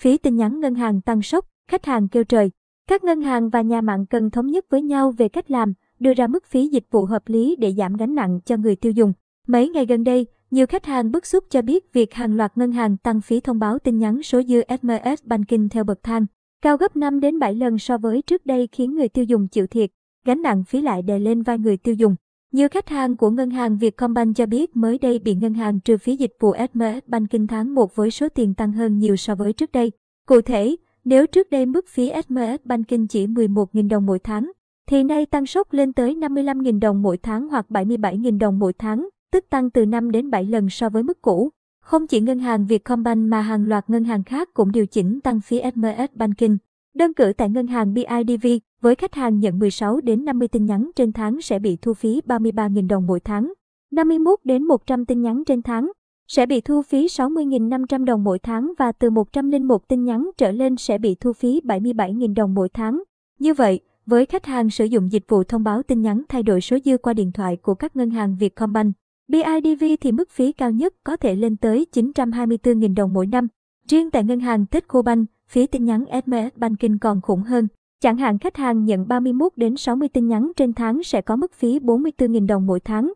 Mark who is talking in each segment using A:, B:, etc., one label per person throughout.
A: phí tin nhắn ngân hàng tăng sốc, khách hàng kêu trời. Các ngân hàng và nhà mạng cần thống nhất với nhau về cách làm, đưa ra mức phí dịch vụ hợp lý để giảm gánh nặng cho người tiêu dùng. Mấy ngày gần đây, nhiều khách hàng bức xúc cho biết việc hàng loạt ngân hàng tăng phí thông báo tin nhắn số dư SMS Banking theo bậc thang, cao gấp 5 đến 7 lần so với trước đây khiến người tiêu dùng chịu thiệt, gánh nặng phí lại đè lên vai người tiêu dùng. Nhiều khách hàng của ngân hàng Vietcombank cho biết mới đây bị ngân hàng trừ phí dịch vụ SMS Banking tháng 1 với số tiền tăng hơn nhiều so với trước đây. Cụ thể, nếu trước đây mức phí SMS Banking chỉ 11.000 đồng mỗi tháng, thì nay tăng sốc lên tới 55.000 đồng mỗi tháng hoặc 77.000 đồng mỗi tháng, tức tăng từ 5 đến 7 lần so với mức cũ. Không chỉ ngân hàng Vietcombank mà hàng loạt ngân hàng khác cũng điều chỉnh tăng phí SMS Banking. Đơn cử tại ngân hàng BIDV, với khách hàng nhận 16 đến 50 tin nhắn trên tháng sẽ bị thu phí 33.000 đồng mỗi tháng. 51 đến 100 tin nhắn trên tháng sẽ bị thu phí 60.500 đồng mỗi tháng và từ 101 tin nhắn trở lên sẽ bị thu phí 77.000 đồng mỗi tháng. Như vậy, với khách hàng sử dụng dịch vụ thông báo tin nhắn thay đổi số dư qua điện thoại của các ngân hàng Vietcombank, BIDV thì mức phí cao nhất có thể lên tới 924.000 đồng mỗi năm. Riêng tại ngân hàng Techcombank, phí tin nhắn SMS Banking còn khủng hơn. Chẳng hạn khách hàng nhận 31 đến 60 tin nhắn trên tháng sẽ có mức phí 44.000 đồng mỗi tháng.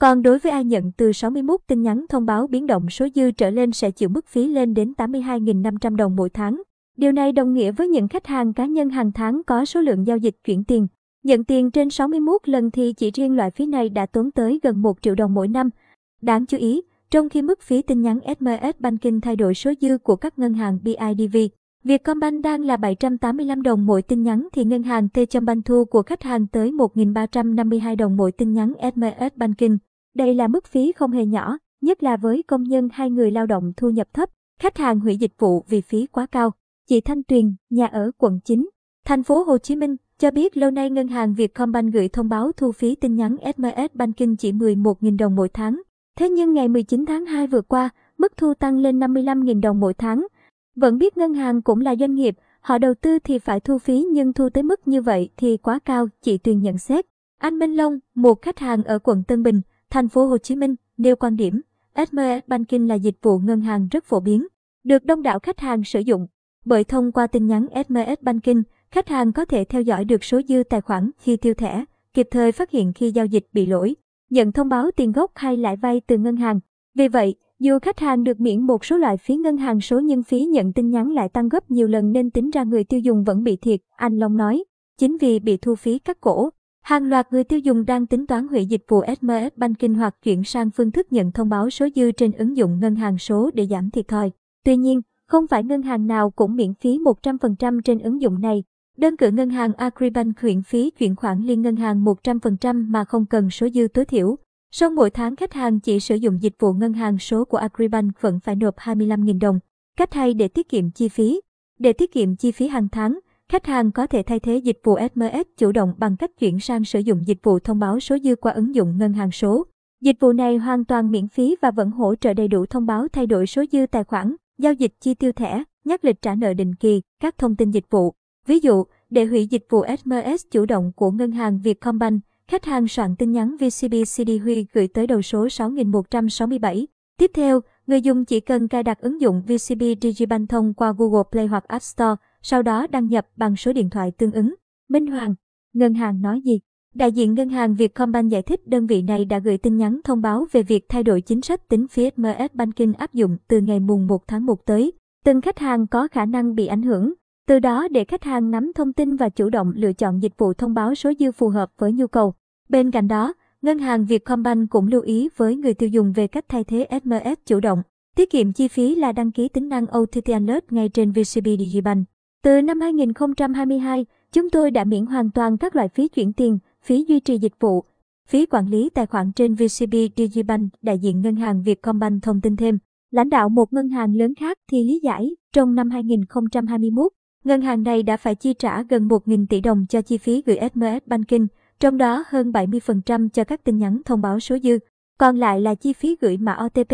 A: Còn đối với ai nhận từ 61 tin nhắn thông báo biến động số dư trở lên sẽ chịu mức phí lên đến 82.500 đồng mỗi tháng. Điều này đồng nghĩa với những khách hàng cá nhân hàng tháng có số lượng giao dịch chuyển tiền. Nhận tiền trên 61 lần thì chỉ riêng loại phí này đã tốn tới gần 1 triệu đồng mỗi năm. Đáng chú ý, trong khi mức phí tin nhắn SMS Banking thay đổi số dư của các ngân hàng BIDV, Vietcombank đang là 785 đồng mỗi tin nhắn thì ngân hàng Techcombank thu của khách hàng tới 1.352 đồng mỗi tin nhắn SMS Banking. Đây là mức phí không hề nhỏ, nhất là với công nhân hay người lao động thu nhập thấp. Khách hàng hủy dịch vụ vì phí quá cao. Chị Thanh Tuyền, nhà ở quận 9, thành phố Hồ Chí Minh, cho biết lâu nay ngân hàng Vietcombank gửi thông báo thu phí tin nhắn SMS Banking chỉ 11.000 đồng mỗi tháng. Thế nhưng ngày 19 tháng 2 vừa qua, mức thu tăng lên 55.000 đồng mỗi tháng. Vẫn biết ngân hàng cũng là doanh nghiệp, họ đầu tư thì phải thu phí nhưng thu tới mức như vậy thì quá cao, chị Tuyền nhận xét. Anh Minh Long, một khách hàng ở quận Tân Bình, thành phố Hồ Chí Minh, nêu quan điểm, SMS Banking là dịch vụ ngân hàng rất phổ biến, được đông đảo khách hàng sử dụng. Bởi thông qua tin nhắn SMS Banking, khách hàng có thể theo dõi được số dư tài khoản khi tiêu thẻ, kịp thời phát hiện khi giao dịch bị lỗi, nhận thông báo tiền gốc hay lãi vay từ ngân hàng. Vì vậy, dù khách hàng được miễn một số loại phí ngân hàng số nhưng phí nhận tin nhắn lại tăng gấp nhiều lần nên tính ra người tiêu dùng vẫn bị thiệt, anh Long nói. Chính vì bị thu phí cắt cổ, hàng loạt người tiêu dùng đang tính toán hủy dịch vụ SMS Banking hoặc chuyển sang phương thức nhận thông báo số dư trên ứng dụng ngân hàng số để giảm thiệt thòi. Tuy nhiên, không phải ngân hàng nào cũng miễn phí 100% trên ứng dụng này. Đơn cử ngân hàng Agribank miễn phí chuyển khoản liên ngân hàng 100% mà không cần số dư tối thiểu. Sau mỗi tháng khách hàng chỉ sử dụng dịch vụ ngân hàng số của Agribank vẫn phải nộp 25.000 đồng. Cách hay để tiết kiệm chi phí. Để tiết kiệm chi phí hàng tháng, khách hàng có thể thay thế dịch vụ SMS chủ động bằng cách chuyển sang sử dụng dịch vụ thông báo số dư qua ứng dụng ngân hàng số. Dịch vụ này hoàn toàn miễn phí và vẫn hỗ trợ đầy đủ thông báo thay đổi số dư tài khoản, giao dịch chi tiêu thẻ, nhắc lịch trả nợ định kỳ, các thông tin dịch vụ. Ví dụ, để hủy dịch vụ SMS chủ động của ngân hàng Vietcombank, khách hàng soạn tin nhắn VCB CD Huy gửi tới đầu số 6167. Tiếp theo, người dùng chỉ cần cài đặt ứng dụng VCB Digibank thông qua Google Play hoặc App Store, sau đó đăng nhập bằng số điện thoại tương ứng. Minh Hoàng, ngân hàng nói gì? Đại diện ngân hàng Vietcombank giải thích đơn vị này đã gửi tin nhắn thông báo về việc thay đổi chính sách tính phí MS Banking áp dụng từ ngày mùng 1 tháng 1 tới. Từng khách hàng có khả năng bị ảnh hưởng. Từ đó để khách hàng nắm thông tin và chủ động lựa chọn dịch vụ thông báo số dư phù hợp với nhu cầu. Bên cạnh đó, ngân hàng Vietcombank cũng lưu ý với người tiêu dùng về cách thay thế SMS chủ động. Tiết kiệm chi phí là đăng ký tính năng OTT Alert ngay trên VCB Digibank. Từ năm 2022, chúng tôi đã miễn hoàn toàn các loại phí chuyển tiền, phí duy trì dịch vụ, phí quản lý tài khoản trên VCB Digibank, đại diện ngân hàng Vietcombank thông tin thêm. Lãnh đạo một ngân hàng lớn khác thì lý giải, trong năm 2021, ngân hàng này đã phải chi trả gần 1.000 tỷ đồng cho chi phí gửi SMS Banking, trong đó hơn 70% cho các tin nhắn thông báo số dư, còn lại là chi phí gửi mã OTP.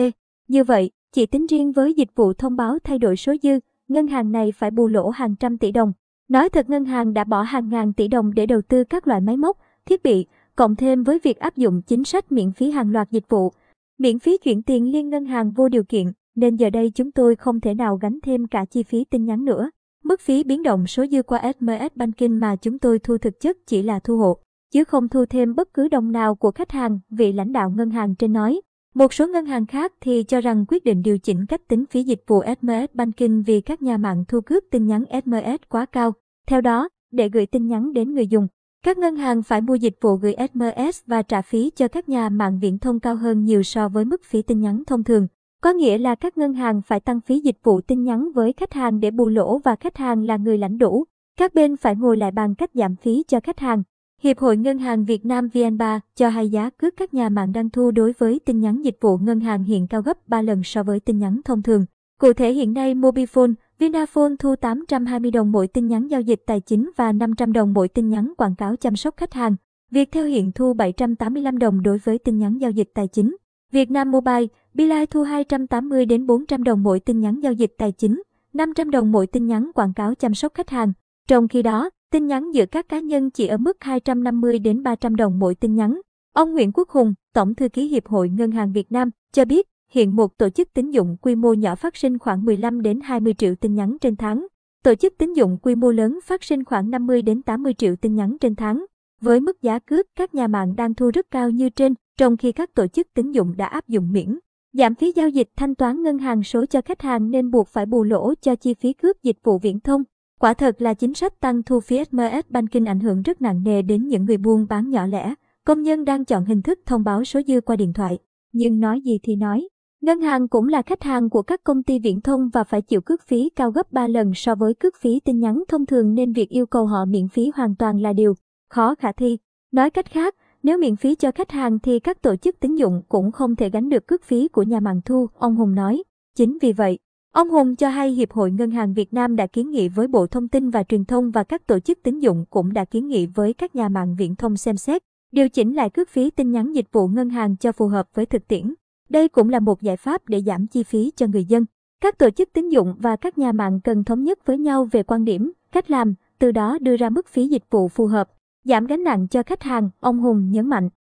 A: Như vậy, chỉ tính riêng với dịch vụ thông báo thay đổi số dư, ngân hàng này phải bù lỗ hàng trăm tỷ đồng. Nói thật ngân hàng đã bỏ hàng ngàn tỷ đồng để đầu tư các loại máy móc, thiết bị, cộng thêm với việc áp dụng chính sách miễn phí hàng loạt dịch vụ. Miễn phí chuyển tiền liên ngân hàng vô điều kiện, nên giờ đây chúng tôi không thể nào gánh thêm cả chi phí tin nhắn nữa. Mức phí biến động số dư qua SMS Banking mà chúng tôi thu thực chất chỉ là thu hộ, chứ không thu thêm bất cứ đồng nào của khách hàng, vị lãnh đạo ngân hàng trên nói. Một số ngân hàng khác thì cho rằng quyết định điều chỉnh cách tính phí dịch vụ SMS Banking vì các nhà mạng thu cướp tin nhắn SMS quá cao. Theo đó, để gửi tin nhắn đến người dùng, các ngân hàng phải mua dịch vụ gửi SMS và trả phí cho các nhà mạng viễn thông cao hơn nhiều so với mức phí tin nhắn thông thường. Có nghĩa là các ngân hàng phải tăng phí dịch vụ tin nhắn với khách hàng để bù lỗ và khách hàng là người lãnh đủ. Các bên phải ngồi lại bàn cách giảm phí cho khách hàng. Hiệp hội Ngân hàng Việt Nam VN3 cho hay giá cước các nhà mạng đang thu đối với tin nhắn dịch vụ ngân hàng hiện cao gấp 3 lần so với tin nhắn thông thường. Cụ thể hiện nay Mobifone, Vinaphone thu 820 đồng mỗi tin nhắn giao dịch tài chính và 500 đồng mỗi tin nhắn quảng cáo chăm sóc khách hàng. Viettel hiện thu 785 đồng đối với tin nhắn giao dịch tài chính. Vietnam Mobile, Bilai thu 280 đến 400 đồng mỗi tin nhắn giao dịch tài chính, 500 đồng mỗi tin nhắn quảng cáo chăm sóc khách hàng. Trong khi đó, tin nhắn giữa các cá nhân chỉ ở mức 250 đến 300 đồng mỗi tin nhắn. Ông Nguyễn Quốc Hùng, Tổng thư ký Hiệp hội Ngân hàng Việt Nam, cho biết hiện một tổ chức tín dụng quy mô nhỏ phát sinh khoảng 15 đến 20 triệu tin nhắn trên tháng. Tổ chức tín dụng quy mô lớn phát sinh khoảng 50 đến 80 triệu tin nhắn trên tháng. Với mức giá cước các nhà mạng đang thu rất cao như trên, trong khi các tổ chức tín dụng đã áp dụng miễn giảm phí giao dịch thanh toán ngân hàng số cho khách hàng nên buộc phải bù lỗ cho chi phí cước dịch vụ viễn thông. Quả thật là chính sách tăng thu phí SMS Banking ảnh hưởng rất nặng nề đến những người buôn bán nhỏ lẻ, công nhân đang chọn hình thức thông báo số dư qua điện thoại. Nhưng nói gì thì nói, ngân hàng cũng là khách hàng của các công ty viễn thông và phải chịu cước phí cao gấp 3 lần so với cước phí tin nhắn thông thường nên việc yêu cầu họ miễn phí hoàn toàn là điều khó khả thi. Nói cách khác, nếu miễn phí cho khách hàng thì các tổ chức tín dụng cũng không thể gánh được cước phí của nhà mạng thu, ông Hùng nói. Chính vì vậy, ông Hùng cho hay Hiệp hội Ngân hàng Việt Nam đã kiến nghị với Bộ Thông tin và Truyền thông và các tổ chức tín dụng cũng đã kiến nghị với các nhà mạng viễn thông xem xét, điều chỉnh lại cước phí tin nhắn dịch vụ ngân hàng cho phù hợp với thực tiễn. Đây cũng là một giải pháp để giảm chi phí cho người dân. Các tổ chức tín dụng và các nhà mạng cần thống nhất với nhau về quan điểm, cách làm, từ đó đưa ra mức phí dịch vụ phù hợp giảm gánh nặng cho khách hàng, ông Hùng nhấn mạnh.